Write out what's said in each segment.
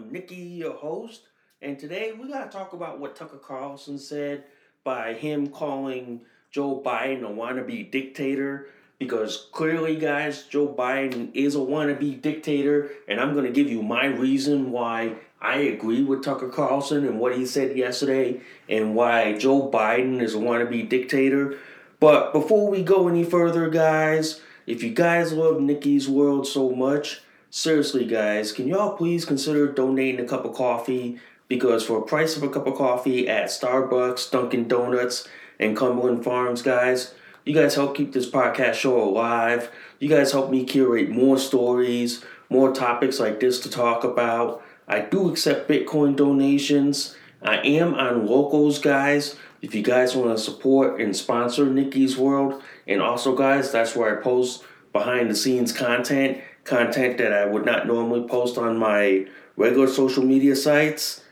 Nikki, your host, and today we got to talk about what Tucker Carlson said by him calling Joe Biden a wannabe dictator. Because clearly, guys, Joe Biden is a wannabe dictator, and I'm going to give you my reason why I agree with Tucker Carlson and what he said yesterday, and why Joe Biden is a wannabe dictator. But before we go any further, guys, if you guys love Nikki's World so much, seriously, guys, can y'all please consider donating a cup of coffee? Because for a price of a cup of coffee at Starbucks, Dunkin' Donuts, and Cumberland Farms, guys, you guys help keep this podcast show alive. You guys help me curate more stories, more topics like this to talk about. I do accept Bitcoin donations. I am on locals, guys. If you guys want to support and sponsor Nikki's World, and also, guys, that's where I post behind the scenes content, content that I would not normally post on my regular social media sites.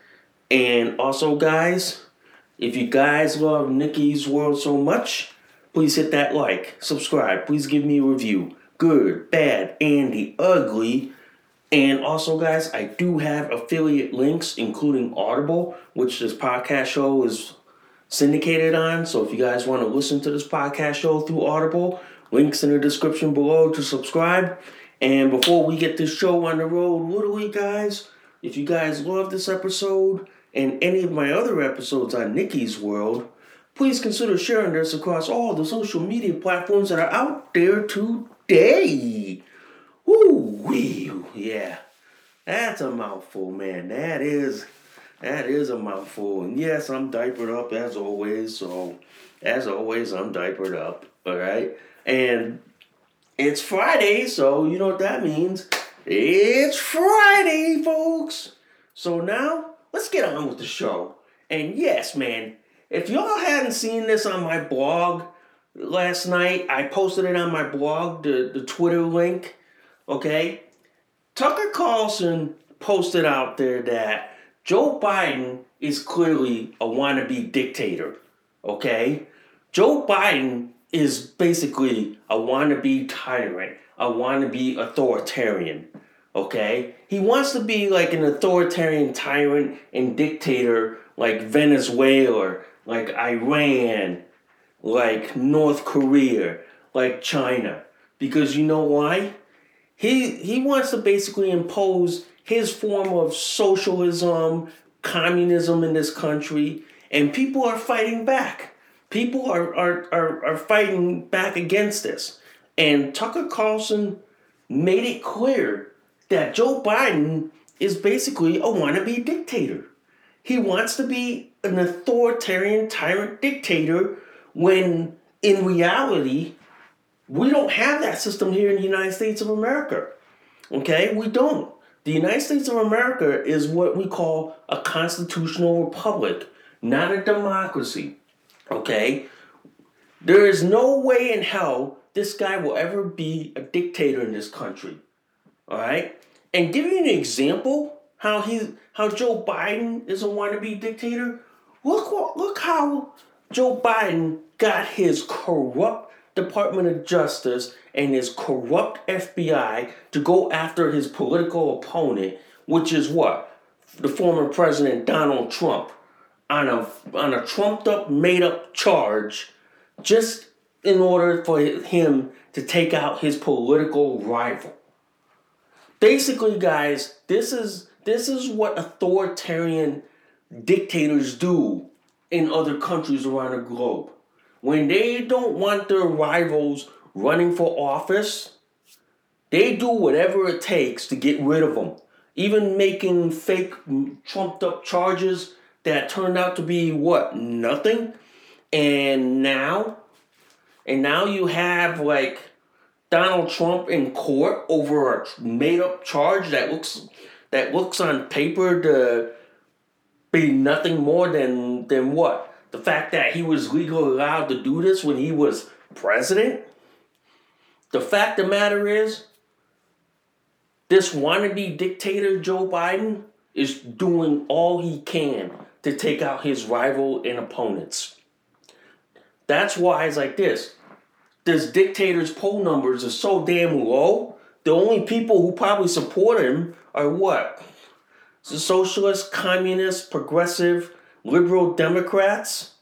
And also, guys, if you guys love Nikki's World so much, please hit that like, subscribe, please give me a review. Good, bad, and the ugly. And also, guys, I do have affiliate links, including Audible, which this podcast show is syndicated on. So if you guys want to listen to this podcast show through Audible, links in the description below to subscribe. And before we get this show on the road, literally, guys, if you guys love this episode and any of my other episodes on Nikki's World, please consider sharing this across all the social media platforms that are out there today. Woo wee, yeah. That's a mouthful, man. That is that is a mouthful. And yes, I'm diapered up as always. So, as always, I'm diapered up. All right. And it's Friday, so you know what that means. It's Friday, folks. So now, let's get on with the show. And yes, man, if y'all hadn't seen this on my blog last night, I posted it on my blog, the, the Twitter link. Okay? Tucker Carlson posted out there that Joe Biden is clearly a wannabe dictator. Okay? Joe Biden is basically a wannabe tyrant, a wannabe authoritarian. Okay? He wants to be like an authoritarian tyrant and dictator like Venezuela, like Iran, like North Korea, like China. Because you know why? He he wants to basically impose his form of socialism, communism in this country, and people are fighting back. People are, are, are, are fighting back against this. And Tucker Carlson made it clear that Joe Biden is basically a wannabe dictator. He wants to be an authoritarian tyrant dictator when in reality, we don't have that system here in the United States of America. Okay? We don't. The United States of America is what we call a constitutional republic, not a democracy. Okay? There is no way in hell this guy will ever be a dictator in this country. All right? And give you an example how he how Joe Biden is a wannabe dictator. Look what look how Joe Biden got his corrupt Department of Justice and his corrupt FBI to go after his political opponent, which is what? The former president Donald Trump on a on a trumped up made up charge just in order for him to take out his political rival. Basically, guys, this is this is what authoritarian dictators do in other countries around the globe. When they don't want their rivals running for office, they do whatever it takes to get rid of them. Even making fake trumped up charges that turned out to be what? Nothing. And now and now you have like Donald Trump in court over a made up charge that looks that looks on paper to be nothing more than than what? The fact that he was legally allowed to do this when he was president? The fact of the matter is this wannabe dictator Joe Biden is doing all he can to take out his rival and opponents. That's why it's like this this dictator's poll numbers are so damn low. The only people who probably support him are what? The socialist, communist, progressive, liberal Democrats.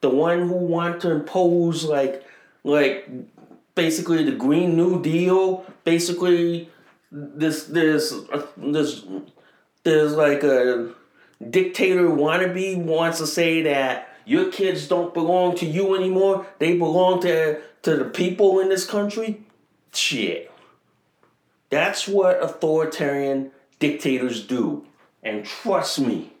The one who want to impose like like basically the Green New Deal. Basically, this this uh, this there's like a dictator wannabe wants to say that your kids don't belong to you anymore. They belong to to the people in this country. Shit. That's what authoritarian dictators do. And trust me,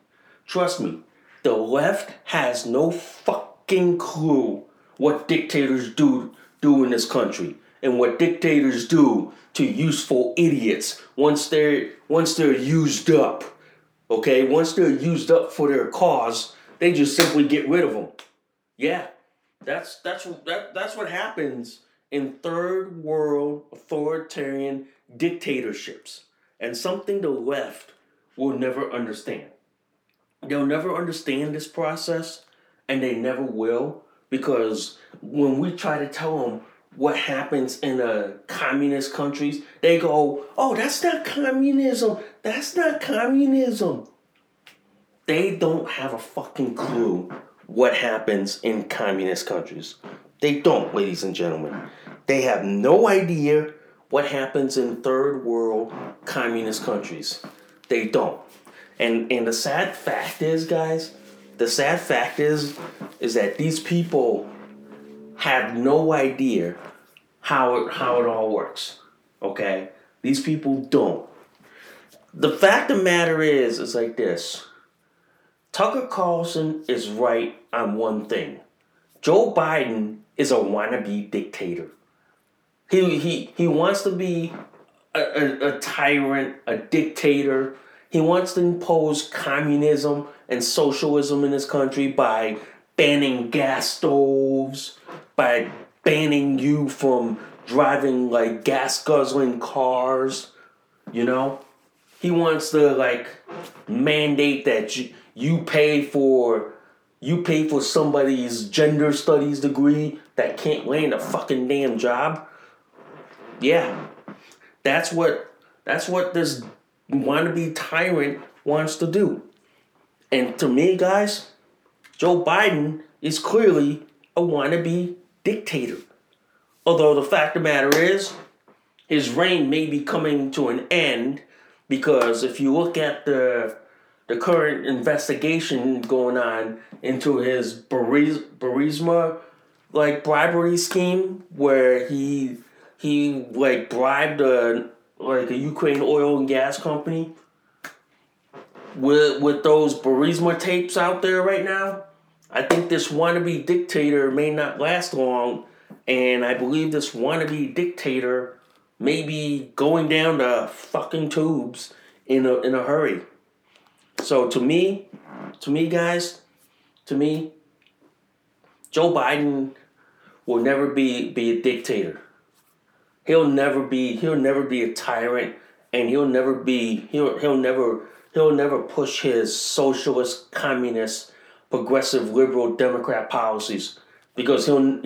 trust me, the left has no fucking clue what dictators do do in this country and what dictators do to useful idiots once they're once they're used up. Okay, once they're used up for their cause, they just simply get rid of them. Yeah, that's that's that, that's what happens in third world authoritarian dictatorships, and something the left will never understand. They'll never understand this process, and they never will because when we try to tell them what happens in the communist countries, they go, "Oh, that's not communism. That's not communism." They don't have a fucking clue what happens in communist countries. They don't, ladies and gentlemen. They have no idea what happens in third world communist countries. They don't. And and the sad fact is, guys, the sad fact is is that these people have no idea how it, how it all works. Okay? These people don't. The fact of the matter is is like this. Tucker Carlson is right on one thing. Joe Biden is a wannabe dictator. He he he wants to be a, a, a tyrant, a dictator. He wants to impose communism and socialism in this country by banning gas stoves, by banning you from driving like gas guzzling cars, you know? He wants to like mandate that you you pay for you pay for somebody's gender studies degree that can't land a fucking damn job. Yeah. That's what that's what this wannabe tyrant wants to do. And to me, guys, Joe Biden is clearly a wannabe dictator. Although the fact of the matter is, his reign may be coming to an end because if you look at the the current investigation going on into his Burisma like bribery scheme where he he like bribed a like a Ukraine oil and gas company with with those Burisma tapes out there right now. I think this wannabe dictator may not last long, and I believe this wannabe dictator may be going down the fucking tubes in a in a hurry. So to me, to me, guys, to me, Joe Biden will never be be a dictator. He'll never be he'll never be a tyrant and he'll never be he'll he'll never he'll never push his socialist, communist, progressive, liberal, democrat policies because he'll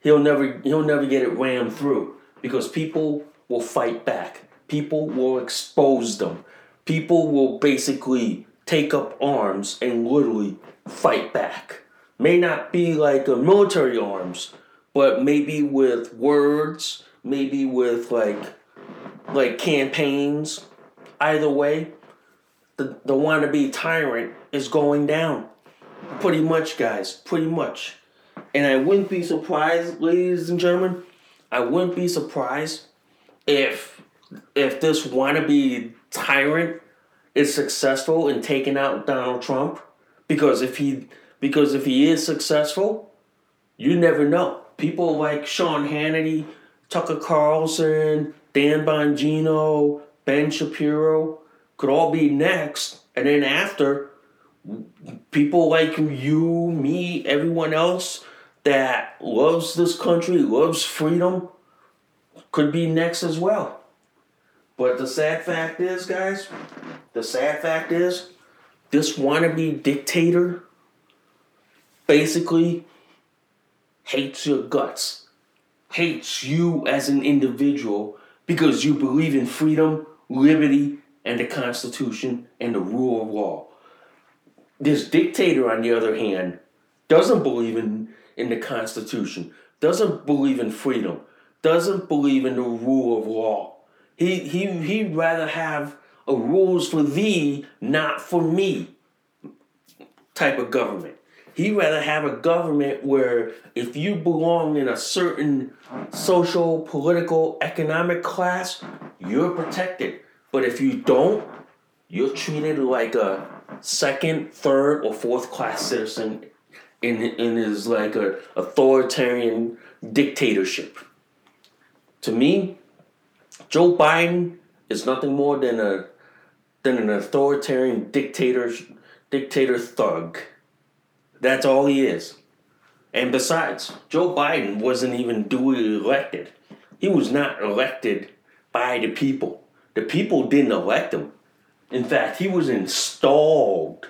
he'll never he'll never get it rammed through because people will fight back. People will expose them. People will basically take up arms and literally fight back. May not be like a military arms, but maybe with words, maybe with like like campaigns. Either way, the the wannabe tyrant is going down. Pretty much, guys. Pretty much. And I wouldn't be surprised, ladies and gentlemen. I wouldn't be surprised if if this wannabe tyrant is successful in taking out Donald Trump. Because if he because if he is successful, you never know. People like Sean Hannity, Tucker Carlson, Dan Bongino, Ben Shapiro could all be next, and then after, people like you, me, everyone else that loves this country, loves freedom, could be next as well. But the sad fact is, guys, the sad fact is, this wannabe dictator basically hates your guts, hates you as an individual because you believe in freedom, liberty, and the Constitution and the rule of law. This dictator, on the other hand, doesn't believe in, in the Constitution, doesn't believe in freedom, doesn't believe in the rule of law. He, he, he'd rather have a rules for thee, not for me type of government. He'd rather have a government where if you belong in a certain social, political, economic class, you're protected. But if you don't, you're treated like a second, third, or fourth class citizen in, in his like a authoritarian dictatorship. To me, Joe Biden is nothing more than a than an authoritarian dictator dictator thug. That's all he is. And besides, Joe Biden wasn't even duly elected. He was not elected by the people. The people didn't elect him. In fact, he was installed.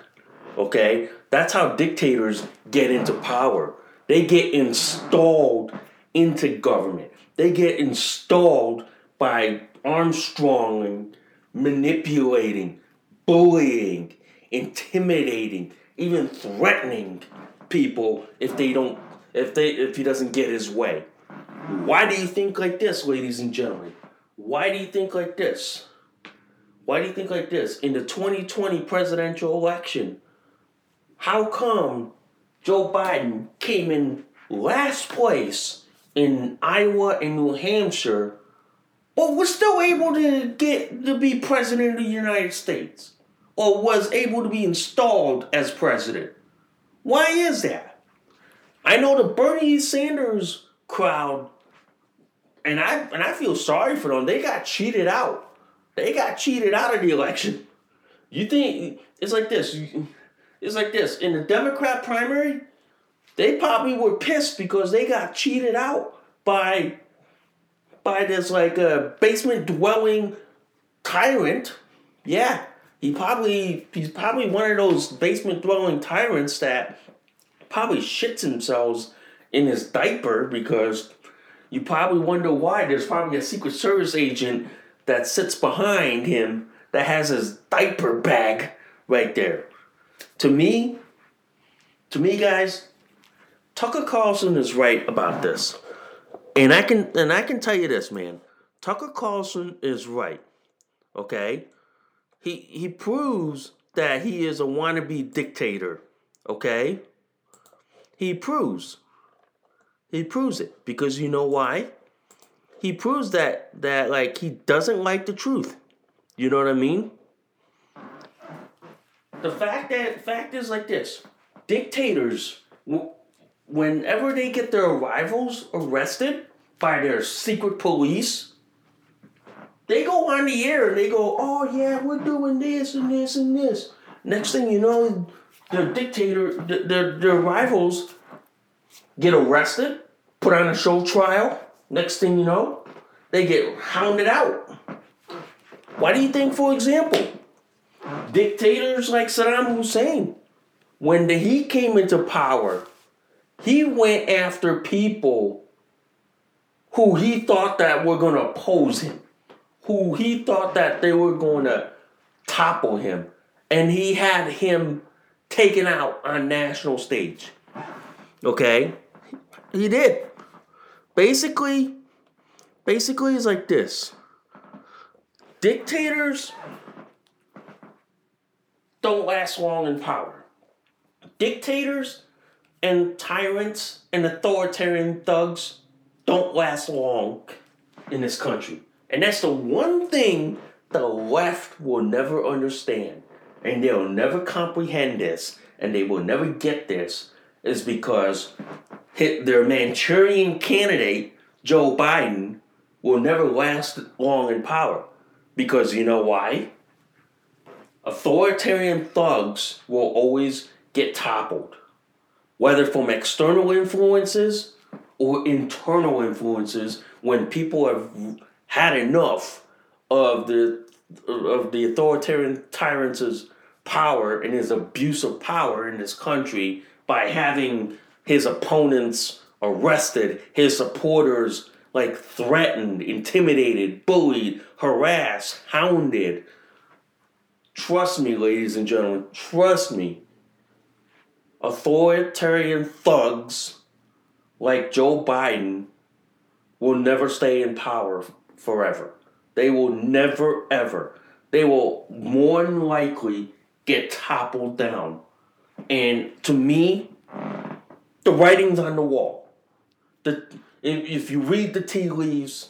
Okay? That's how dictators get into power. They get installed into government. They get installed by armstronging, manipulating, bullying, intimidating, even threatening people if they don't if they if he doesn't get his way. Why do you think like this, ladies and gentlemen? Why do you think like this? Why do you think like this? In the 2020 presidential election, how come Joe Biden came in last place in Iowa and New Hampshire, but was still able to get to be president of the United States? Or was able to be installed as president? Why is that? I know the Bernie Sanders crowd, and I and I feel sorry for them. They got cheated out. They got cheated out of the election. You think it's like this? It's like this in the Democrat primary. They probably were pissed because they got cheated out by by this like a uh, basement dwelling tyrant. Yeah, he probably he's probably one of those basement dwelling tyrants that probably shits themselves in his diaper because you probably wonder why there's probably a secret service agent that sits behind him that has his diaper bag right there to me to me guys tucker carlson is right about this and i can and i can tell you this man tucker carlson is right okay he he proves that he is a wannabe dictator. Okay? He proves. He proves it because you know why? He proves that that like he doesn't like the truth. You know what I mean? The fact that fact is like this. Dictators whenever they get their rivals arrested by their secret police they go on the air and they go, oh yeah, we're doing this and this and this. Next thing you know, the dictator, the, their, their rivals get arrested put on a show trial. Next thing you know, they get hounded out. Why do you think, for example, dictators like Saddam Hussein, when the, he came into power, he went after people who he thought that were going to oppose him, who he thought that they were going to topple him, and he had him taken out on national stage. Okay? He did. Basically, basically it's like this. Dictators don't last long in power. Dictators and tyrants and authoritarian thugs don't last long in this country. And that's the one thing the left will never understand. And they'll never comprehend this. And they will never get this. Is because their Manchurian candidate, Joe Biden, will never last long in power. Because you know why? Authoritarian thugs will always get toppled, whether from external influences or internal influences when people have had enough of the of the authoritarian tyrant's power and his abuse of power in this country by having his opponents arrested, his supporters like threatened, intimidated, bullied, harassed, hounded. Trust me, ladies and gentlemen, trust me. Authoritarian thugs like Joe Biden will never stay in power forever. They will never, ever. They will more than likely get toppled down. And to me, the writing's on the wall. The if, if you read the tea leaves,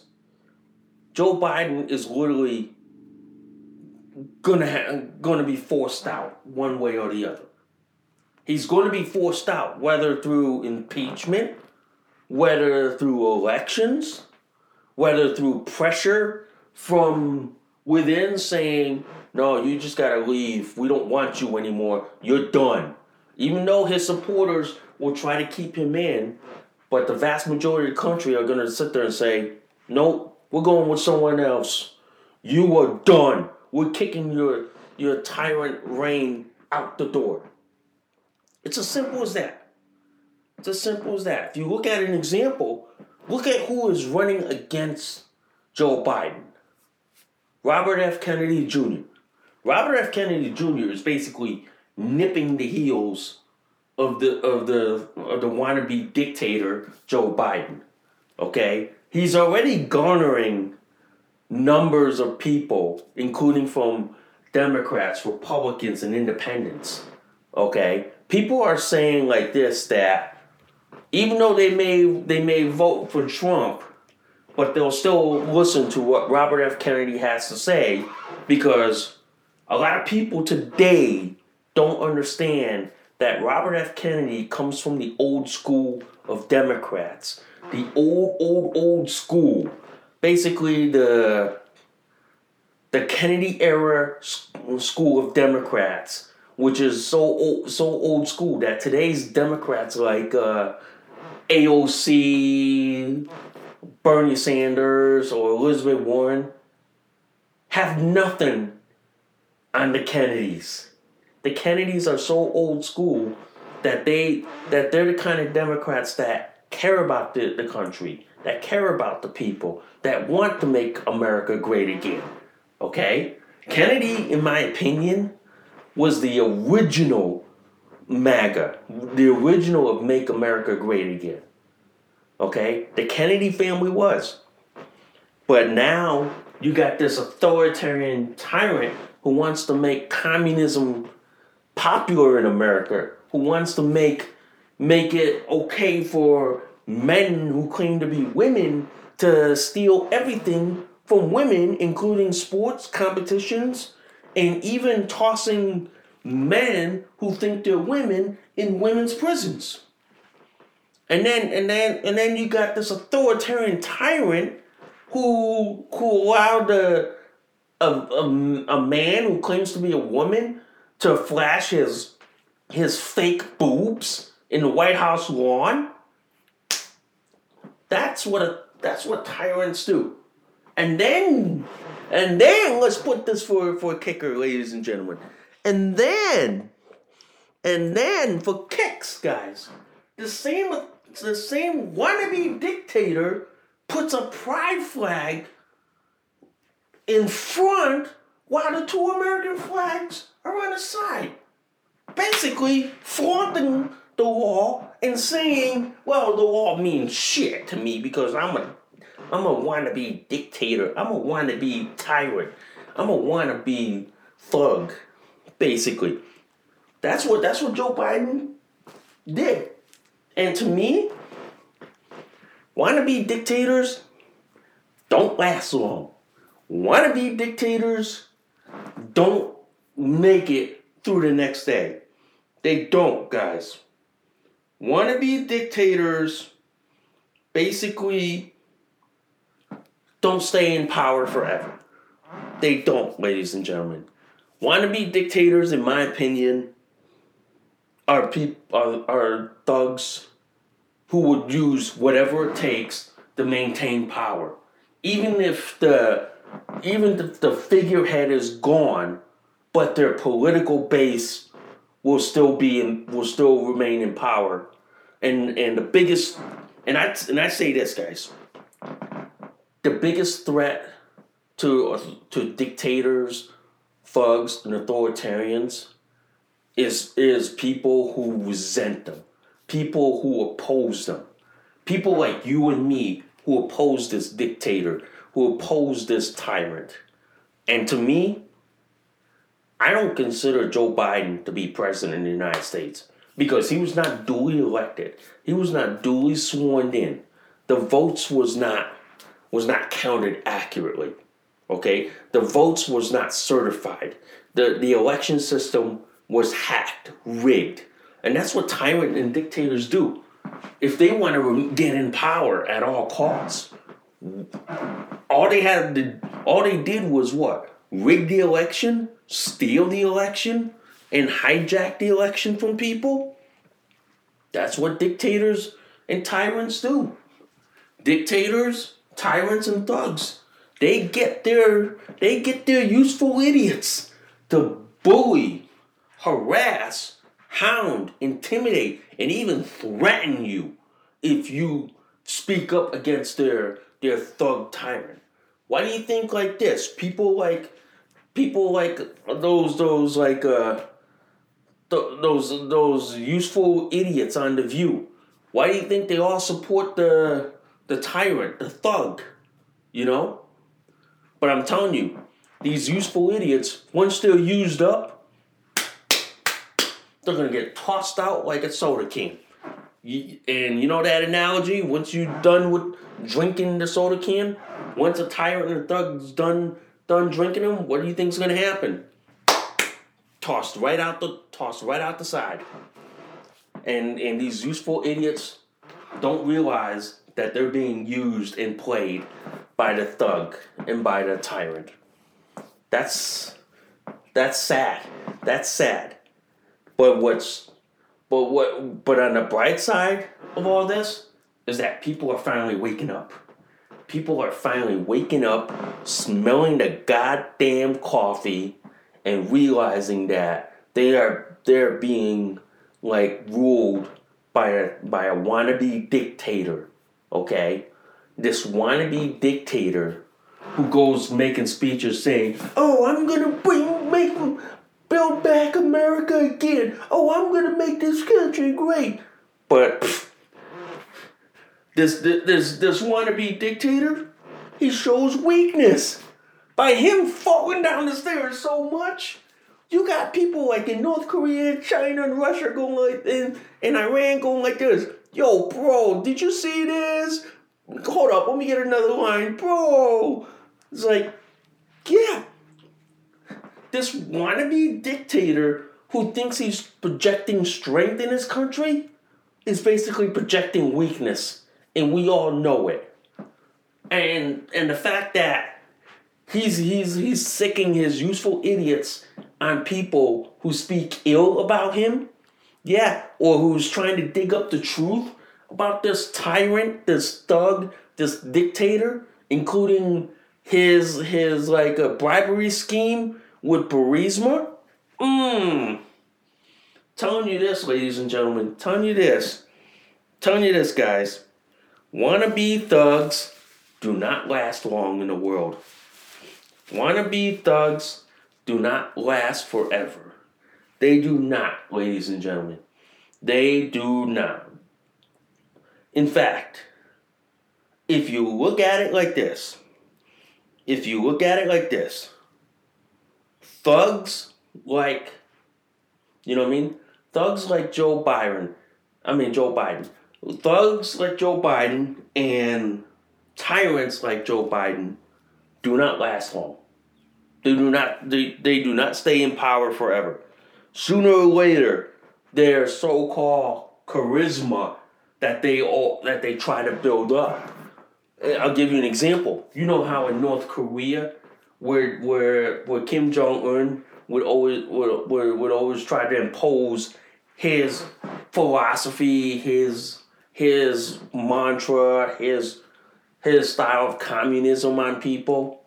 Joe Biden is literally gonna ha- gonna be forced out one way or the other. He's going to be forced out, whether through impeachment, whether through elections, whether through pressure from within saying, no, you just got to leave. We don't want you anymore. You're done. Even though his supporters will try to keep him in, but the vast majority of the country are going to sit there and say, nope, we're going with someone else. You are done. We're kicking your, your tyrant reign out the door. It's as simple as that. It's as simple as that. If you look at an example, look at who is running against Joe Biden. Robert F. Kennedy Jr. Robert F. Kennedy Jr. is basically nipping the heels of the of the of the wannabe dictator Joe Biden. Okay, he's already garnering numbers of people, including from Democrats, Republicans, and Independents. Okay, people are saying like this that even though they may they may vote for Trump, but they'll still listen to what Robert F. Kennedy has to say because a lot of people today don't understand that Robert F. Kennedy comes from the old school of Democrats. The old, old, old school. Basically, the the Kennedy era school of Democrats, which is so old, so old school that today's Democrats like uh, AOC, Bernie Sanders, or Elizabeth Warren have nothing on the Kennedys the Kennedys are so old school that they that they're the kind of Democrats that care about the, the country, that care about the people, that want to make America great again. Okay? Kennedy, in my opinion, was the original MAGA, the original of Make America Great Again. Okay? The Kennedy family was. But now you got this authoritarian tyrant who wants to make communism popular in America who wants to make make it okay for men who claim to be women to steal everything from women, including sports competitions and even tossing men who think they're women in women's prisons. And then and then and then you got this authoritarian tyrant who who allowed a, a, a, a man who claims to be a woman to flash his his fake boobs in the White House lawn. That's what a that's what tyrants do. And then and then let's put this for for kicker, ladies and gentlemen. And then and then for kicks, guys, the same the same wannabe dictator puts a pride flag in front while the two American flags are on the side. Basically, flaunting the law and saying, well, the law means shit to me because I'm a I'm a wannabe dictator. I'm a wannabe tyrant. I'm a wannabe thug, basically. That's what that's what Joe Biden did. And to me, wannabe dictators don't last long. Wannabe dictators don't make it through the next day. They don't, guys. Wannabe dictators basically don't stay in power forever. They don't, ladies and gentlemen. Wannabe dictators, in my opinion, are people are, are thugs who would use whatever it takes to maintain power, even if the even if the figurehead is gone, but their political base will still be in will still remain in power, and and the biggest and I and I say this, guys, the biggest threat to to dictators, thugs, and authoritarians is is people who resent them, people who oppose them, people like you and me who oppose this dictator, who oppose this tyrant. And to me, I don't consider Joe Biden to be president of the United States because he was not duly elected. He was not duly sworn in. The votes was not was not counted accurately. Okay? The votes was not certified. The the election system was hacked, rigged. And that's what tyrant and dictators do. If they want to get in power at all costs, all they had to, all they did was what? Rig the election, steal the election, and hijack the election from people. That's what dictators and tyrants do. Dictators, tyrants, and thugs. They get their they get their useful idiots to bully, harass, hound, intimidate, and even threaten you if you speak up against their their thug tyrant. Why do you think like this? People like people like those those like uh th- those those useful idiots on the view. Why do you think they all support the the tyrant, the thug? You know? But I'm telling you, these useful idiots, once they're used up, they're gonna get tossed out like a soda can. and you know that analogy? Once you're done with drinking the soda can, once a tyrant and a thug's done done drinking them, what do you think's gonna happen? Tossed right out the tossed right out the side. And and these useful idiots don't realize that they're being used and played by the thug and by the tyrant. That's that's sad. That's sad. But what's but what but on the bright side of all this is that people are finally waking up. People are finally waking up, smelling the goddamn coffee and realizing that they are they're being like ruled by a by a wannabe dictator, okay? This wannabe dictator who goes making speeches saying, "Oh, I'm gonna bring make build back America again. Oh, I'm gonna make this country great." But pff, this this this wannabe dictator, he shows weakness by him falling down the stairs so much. You got people like in North Korea, China, and Russia going like and, and Iran going like this. Yo, bro, did you see this? Hold up, let me get another line, bro. It's like, yeah. This wannabe dictator who thinks he's projecting strength in his country is basically projecting weakness, and we all know it. And and the fact that he's he's he's sicking his useful idiots on people who speak ill about him, yeah, or who's trying to dig up the truth about this tyrant, this thug, this dictator, including his his like a bribery scheme with Burisma? Mmm. Telling you this, ladies and gentlemen. Telling you this. Telling you this, guys. Wannabe thugs do not last long in the world. Wannabe thugs do not last forever. They do not, ladies and gentlemen. They do not. In fact, if you look at it like this, if you look at it like this, thugs like, you know what I mean? Thugs like Joe Biden, I mean Joe Biden, thugs like Joe Biden and tyrants like Joe Biden do not last long. They do not they, they do not stay in power forever. Sooner or later, their so-called charisma that they all that they try to build up. Eh, I'll give you an example. You know how in North Korea, where where where Kim Jong Un would always would, would, would always try to impose his philosophy, his his mantra, his his style of communism on people.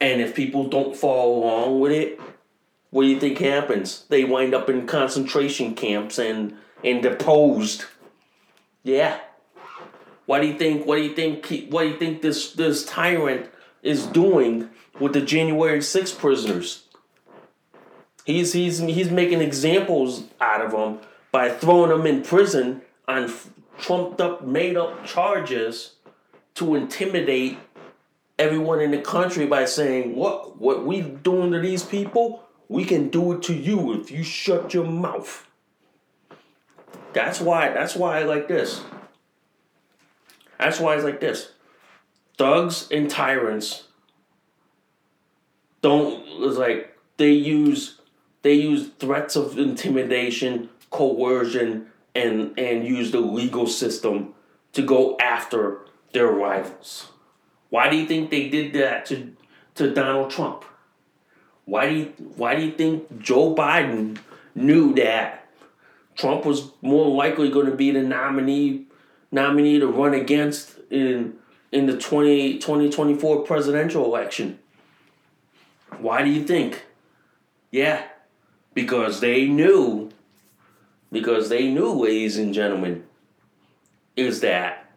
And if people don't follow along with it, what do you think happens? They wind up in concentration camps and and deposed. Yeah. Why do you think? What do you think? What do you think this this tyrant is doing with the January 6 prisoners? He's he's he's making examples out of them by throwing them in prison on trumped up, made up charges to intimidate everyone in the country by saying, "What what we doing to these people, we can do it to you if you shut your mouth." That's why. That's why I like this. That's why it's like this. Thugs and tyrants don't it's like they use they use threats of intimidation, coercion, and and use the legal system to go after their rivals. Why do you think they did that to to Donald Trump? Why do you why do you think Joe Biden knew that Trump was more likely going to be the nominee nominee to run against in in the 20, 2024 presidential election? Why do you think? Yeah, because they knew because they knew, ladies and gentlemen, is that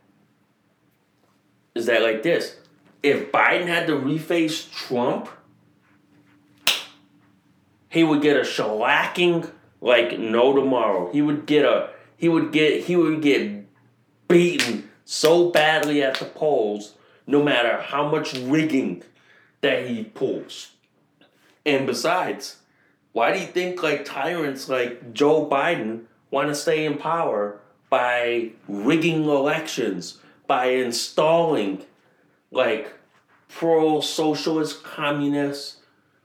is that like this. If Biden had to reface Trump, he would get a shellacking like no tomorrow. He would get a he would get he would get beaten so badly at the polls, no matter how much rigging that he pulls. And besides, why do you think like tyrants like Joe Biden want to stay in power by rigging elections, by installing like pro socialist communists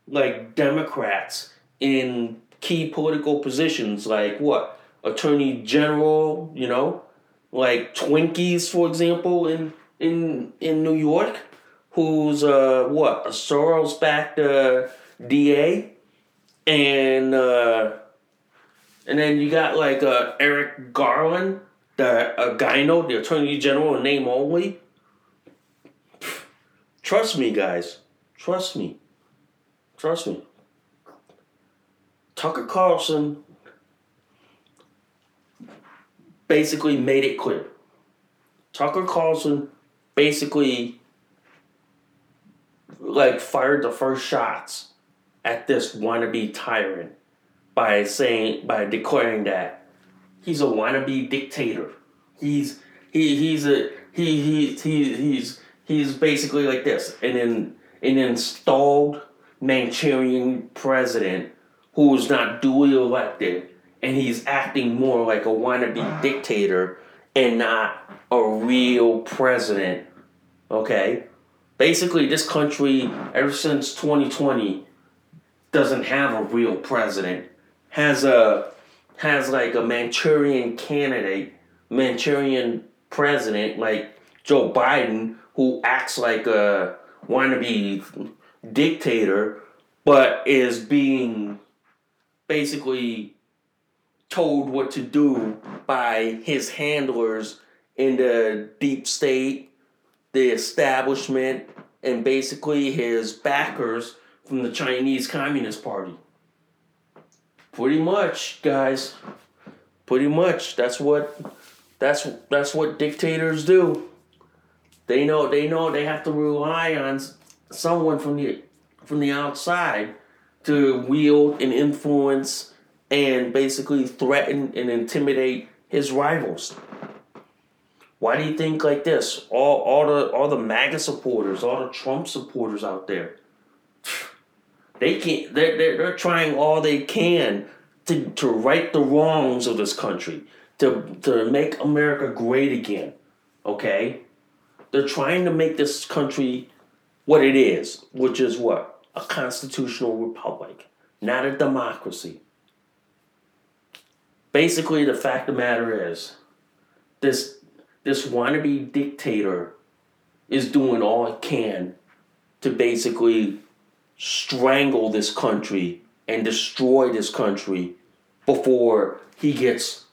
like Democrats in key political positions like what? Attorney General, you know, like Twinkies, for example, in in in New York, who's uh what a Soros backed uh, DA, and uh, and then you got like uh, Merrick Garland, the gyno, the Attorney General name only. Trust me, guys. Trust me. Trust me. Tucker Carlson basically made it clear. Tucker Carlson basically like fired the first shots at this wannabe tyrant by saying by declaring that he's a wannabe dictator. He's he he's a he he he he's he's basically like this an in, an installed Manchurian president who is not duly elected and he's acting more like a wannabe dictator and not a real president. Okay? Basically, this country, ever since 2020, doesn't have a real president. Has a has like a Manchurian candidate, Manchurian president like Joe Biden, who acts like a wannabe dictator, but is being basically told what to do by his handlers in the deep state, the establishment, and basically his backers from the Chinese Communist Party. Pretty much, guys. Pretty much. That's what that's that's what dictators do. They know they know they have to rely on someone from the from the outside to wield and influence and basically threaten and intimidate his rivals. Why do you think like this? All all the all the MAGA supporters, all the Trump supporters out there, they can't. They're, they're, they're trying all they can to, to right the wrongs of this country, to to make America great again. Okay, they're trying to make this country what it is, which is what a constitutional republic, not a democracy. Basically, the fact of the matter is, this this wannabe dictator is doing all it can to basically strangle this country and destroy this country before he gets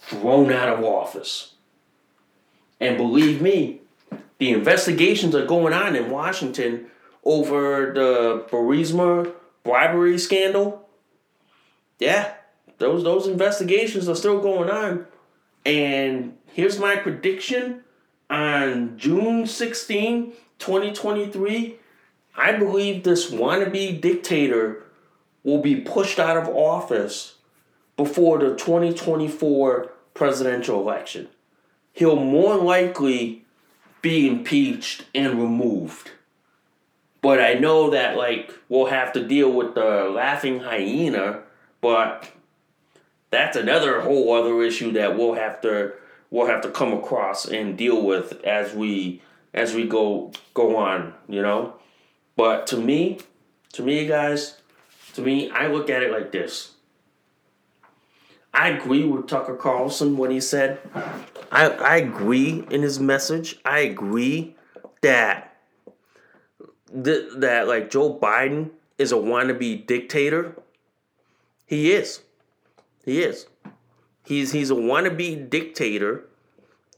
thrown out of office. And believe me, the investigations are going on in Washington over the Burisma bribery scandal. Yeah, those those investigations are still going on. And here's my prediction on June 16, 2023, I believe this wannabe dictator will be pushed out of office before the 2024 presidential election. He'll more likely be impeached and removed. But I know that like we'll have to deal with the laughing hyena, but that's another whole other issue that we'll have to we'll have to come across and deal with as we as we go go on, you know? But to me, to me guys, to me, I look at it like this. I agree with Tucker Carlson when he said, I, I agree in his message. I agree that th- that like Joe Biden is a wannabe dictator. He is. He is. He's he's a wannabe dictator,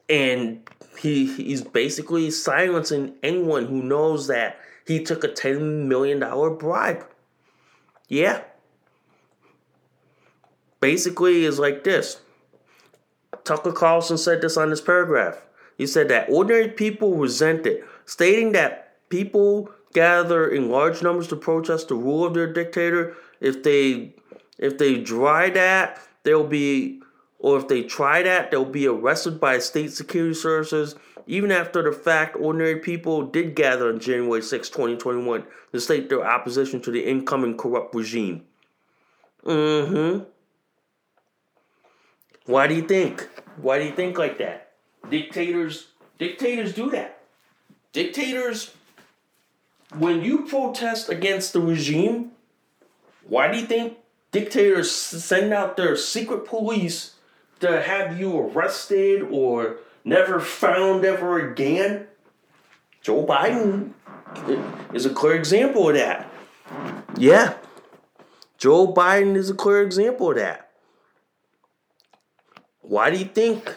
and he he's basically silencing anyone who knows that he took a ten million dollar bribe. Yeah. Basically, is like this. Tucker Carlson said this on this paragraph. He said that ordinary people resent it, stating that people gather in large numbers to protest the rule of their dictator. If they if they try that, they'll be or if they try that, they'll be arrested by state security services. Even after the fact, ordinary people did gather on January 6, 2021 to state their opposition to the incoming corrupt regime. Mm-hmm. Why do you think? Why do you think like that? Dictators dictators do that. Dictators when you protest against the regime, why do you think dictators send out their secret police to have you arrested or never found ever again? Joe Biden is a clear example of that. Yeah. Joe Biden is a clear example of that. Why do you think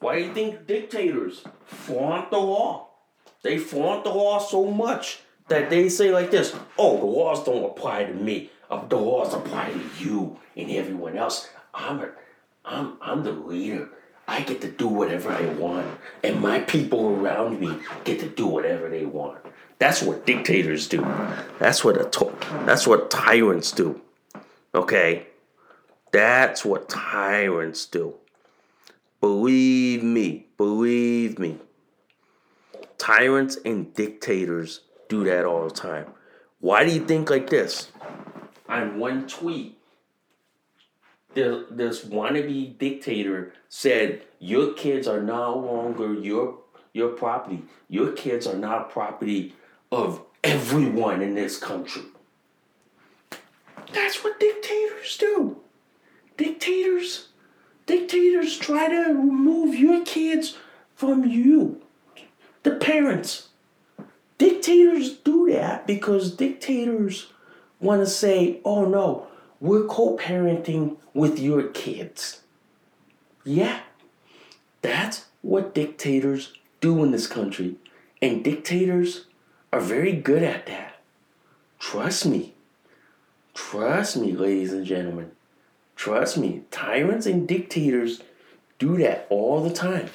why do you think dictators flaunt the law? They flaunt the law so much that they say like this, oh, the laws don't apply to me. Uh, the laws apply to you and everyone else. I'm a, I'm I'm the leader. I get to do whatever I want, and my people around me get to do whatever they want. That's what dictators do. That's what a that's what tyrants do. Okay? That's what tyrants do. Believe me, believe me. Tyrants and dictators do that all the time. Why do you think like this? On one tweet, this wannabe dictator said, "Your kids are no longer your your property. Your kids are not property of everyone in this country." That's what dictators do. Dictators, dictators try to remove your kids from you, the parents. Dictators do that because dictators want to say, "Oh no, we're co-parenting with your kids. Yeah, that's what dictators do in this country, and dictators are very good at that. Trust me. Trust me, ladies and gentlemen. Trust me. Tyrants and dictators do that all the time.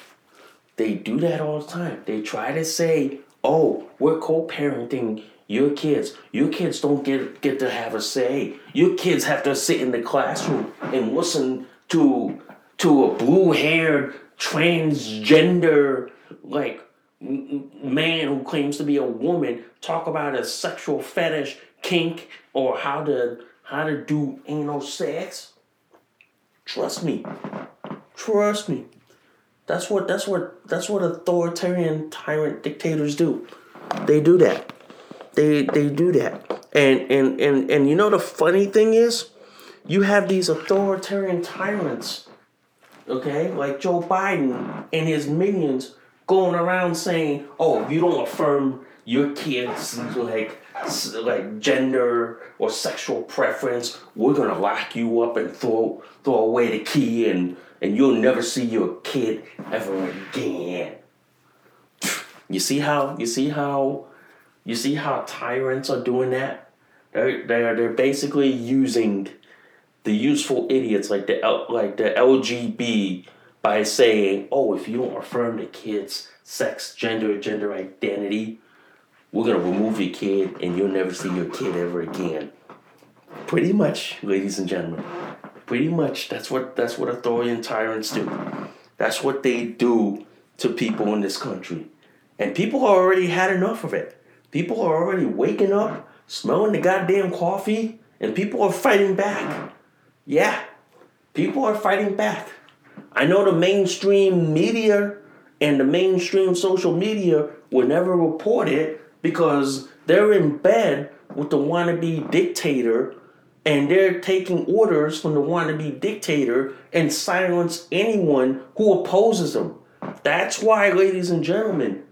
They do that all the time. They try to say, "Oh, we're co-parenting your kids. Your kids don't get get to have a say. Your kids have to sit in the classroom and listen to to a blue-haired transgender like man who claims to be a woman talk about a sexual fetish, kink, or how to how to do anal sex. Trust me. Trust me. That's what that's what that's what authoritarian tyrant dictators do. They do that. They they do that. And and and and you know the funny thing is, you have these authoritarian tyrants, okay, like Joe Biden and his minions going around saying, "Oh, if you don't affirm your kids like like gender or sexual preference, we're gonna lock you up and throw throw away the key and and you'll never see your kid ever again." You see how you see how you see how tyrants are doing that? They're they're they're basically using the useful idiots like the L, like the LGB by saying, "Oh, if you don't affirm the kid's sex, gender, gender identity, we're gonna remove your kid, and you'll never see your kid ever again." Pretty much, ladies and gentlemen. Pretty much, that's what that's what authoritarian tyrants do. That's what they do to people in this country, and people already had enough of it. People are already waking up, smelling the goddamn coffee, and people are fighting back. Yeah, people are fighting back. I know the mainstream media and the mainstream social media will never report it because they're in bed with the wannabe dictator and they're taking orders from the wannabe dictator and silence anyone who opposes them. That's why, ladies and gentlemen,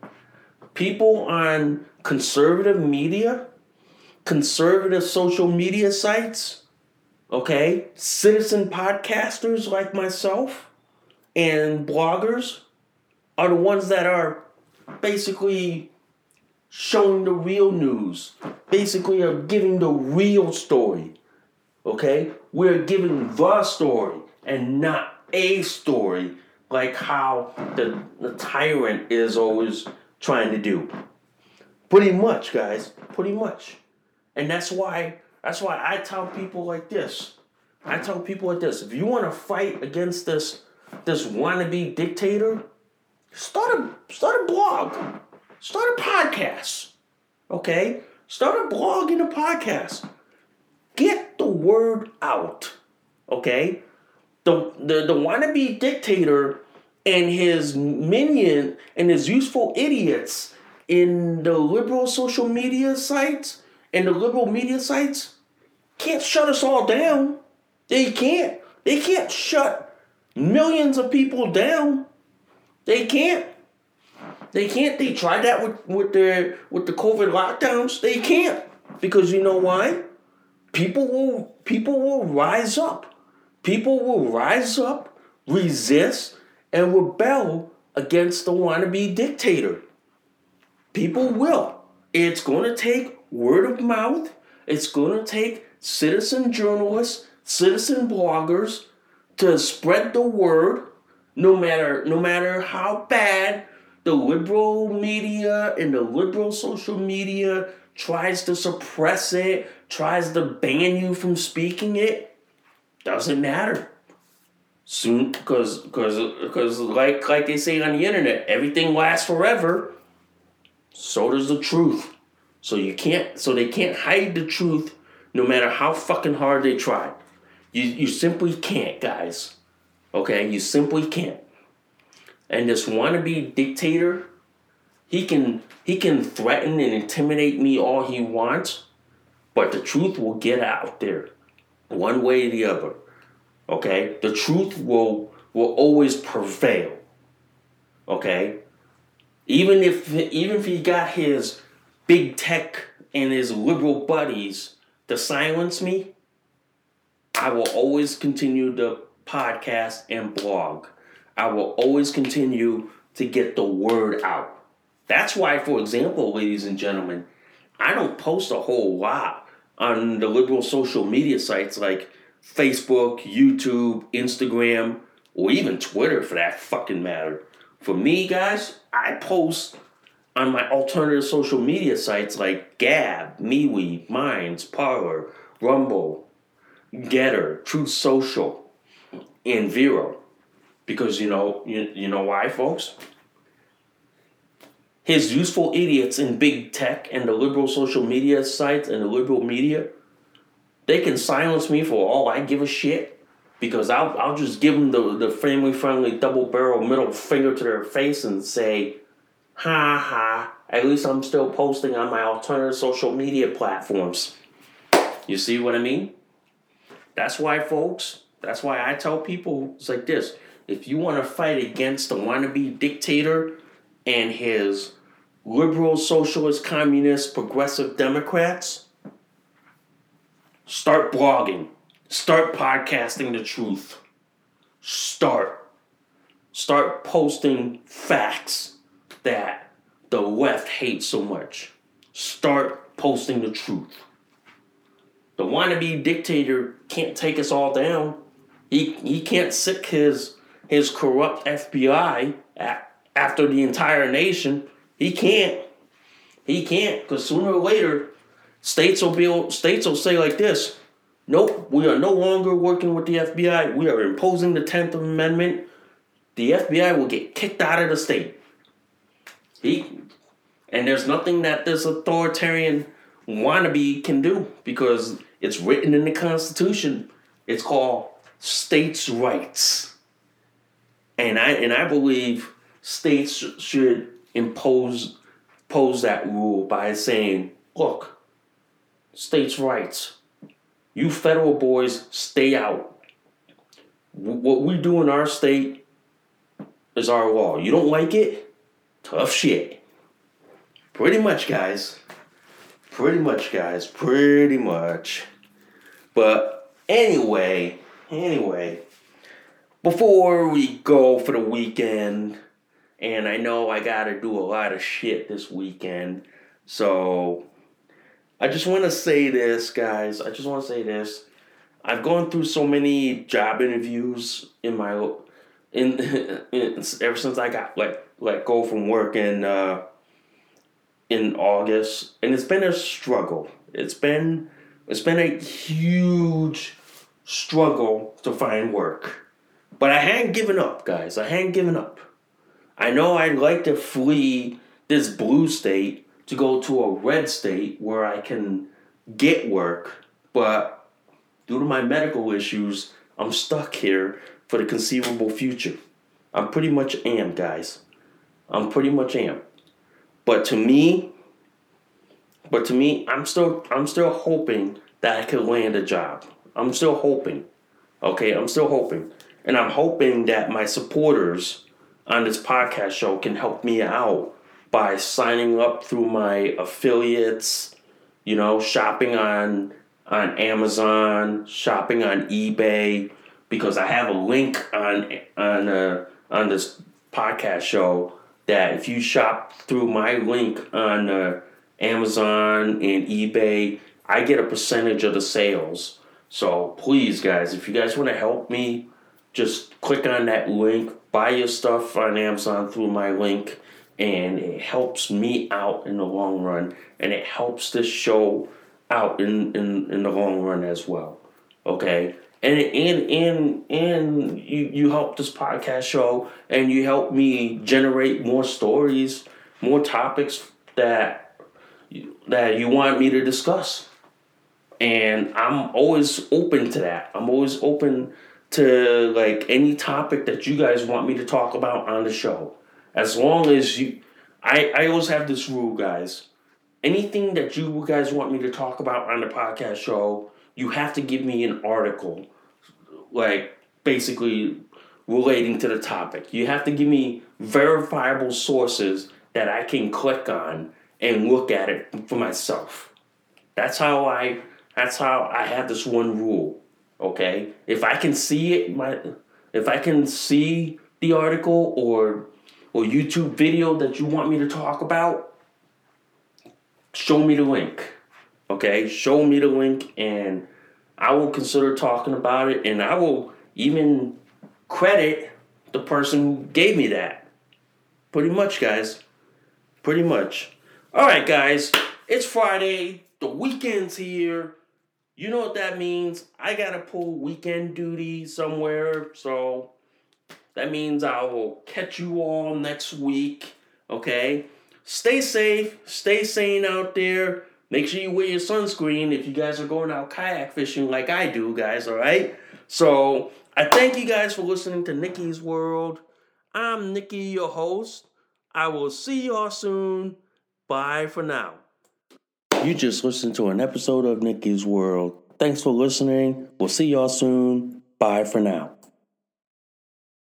people on conservative media, conservative social media sites, okay, citizen podcasters like myself, and bloggers are the ones that are basically showing the real news, basically are giving the real story. Okay? We're giving the story and not a story like how the, the tyrant is always trying to do. Pretty much, guys. Pretty much. And that's why that's why I tell people like this. I tell people like this, if you want to fight against this this wannabe dictator, start a start a blog. Start a podcast. Okay? Start a blog and a podcast. Get the word out. Okay? The the, the wannabe dictator and his minion and his useful idiots in the liberal social media sites and the liberal media sites can't shut us all down. They can't. They can't shut millions of people down. They can't. They can't. They tried that with, with the with the COVID lockdowns. They can't. Because you know why? People will people will rise up. People will rise up, resist, and rebel against the wannabe dictator. People will. It's going to take word of mouth. It's going to take citizen journalists, citizen bloggers to spread the word no matter no matter how bad the liberal media and the liberal social media tries to suppress it, tries to ban you from speaking it, doesn't matter. Soon, because because because like like they say on the internet, everything lasts forever. So does the truth. So you can't. So they can't hide the truth, no matter how fucking hard they try. You you simply can't, guys. Okay, you simply can't. And this wannabe dictator, he can he can threaten and intimidate me all he wants, but the truth will get out there, one way or the other. Okay, the truth will will always prevail. Okay, even if even if he got his big tech and his liberal buddies to silence me, I will always continue to podcast and blog. I will always continue to get the word out. That's why, for example, ladies and gentlemen, I don't post a whole lot on the liberal social media sites like Facebook, YouTube, Instagram, or even Twitter for that fucking matter. For me, guys, I post on my alternative social media sites like Gab, MeWe, Minds, Parler, Rumble, Gettr, Truth Social, and Vero. Because you know, you, you know why, folks? His useful idiots in big tech and the liberal social media sites and the liberal media, they can silence me for all I give a shit. Because I'll, I'll just give them the, the family friendly double barrel middle finger to their face and say, ha ha, at least I'm still posting on my alternative social media platforms. You see what I mean? That's why, folks, that's why I tell people it's like this if you want to fight against the wannabe dictator and his liberal, socialist, communist, progressive Democrats, start blogging, start podcasting the truth, start, start posting facts that the left hates so much. Start posting the truth. The wannabe dictator can't take us all down. He, he can't sic his his corrupt FBI after the entire nation. He can't. He can't because sooner or later, states will be states will say like this. Nope, we are no longer working with the FBI. We are imposing the Tenth Amendment. The FBI will get kicked out of the state. He and there's nothing that this authoritarian wannabe can do because it's written in the Constitution. It's called states' rights. And I and I believe states should impose pose that rule by saying, look, states' rights. You federal boys stay out. What we do in our state is our law. You don't like it? Tough shit. Pretty much, guys. Pretty much, guys. Pretty much. But anyway, anyway, before we go for the weekend, and I know I gotta do a lot of shit this weekend, so I just want to say this, guys. I just want to say this. I've gone through so many job interviews in my in, in ever since I got let let go from work in uh, in August, and it's been a struggle. It's been it's been a huge struggle to find work, but I hadn't given up, guys. I hadn't given up. I know I'd like to flee this blue state to go to a red state where I can get work, but due to my medical issues, I'm stuck here for the conceivable future. I'm pretty much am, guys. I'm pretty much am. But to me, but to me, I'm still I'm still hoping that I could land a job. I'm still hoping. Okay, I'm still hoping. And I'm hoping that my supporters on this podcast show can help me out by signing up through my affiliates, you know, shopping on on Amazon, shopping on eBay, because I have a link on on uh, on this podcast show that if you shop through my link on uh, Amazon and eBay, I get a percentage of the sales. So please, guys, if you guys want to help me, just click on that link, buy your stuff on Amazon through my link, and it helps me out in the long run, and it helps this show out in, in, in the long run as well. Okay? and and and and you you help this podcast show and you help me generate more stories more topics that that you want me to discuss and i'm always open to that i'm always open to like any topic that you guys want me to talk about on the show as long as you i i always have this rule guys anything that you guys want me to talk about on the podcast show you have to give me an article like basically relating to the topic. You have to give me verifiable sources that I can click on and look at it for myself. That's how I that's how I have this one rule. Okay, if I can see it, my if I can see the article or or YouTube video that you want me to talk about, show me the link. Okay, show me the link and I will consider talking about it and I will even credit the person who gave me that. Pretty much, guys. Pretty much. All right, guys. It's Friday. The weekend's here. You know what that means. I got to pull weekend duty somewhere. So that means I will catch you all next week. Okay? Stay safe. Stay sane out there. Make sure you wear your sunscreen if you guys are going out kayak fishing like I do, guys, all right? So I thank you guys for listening to Nikki's World. I'm Nikki, your host. I will see y'all soon. Bye for now. You just listened to an episode of Nikki's World. Thanks for listening. We'll see y'all soon. Bye for now.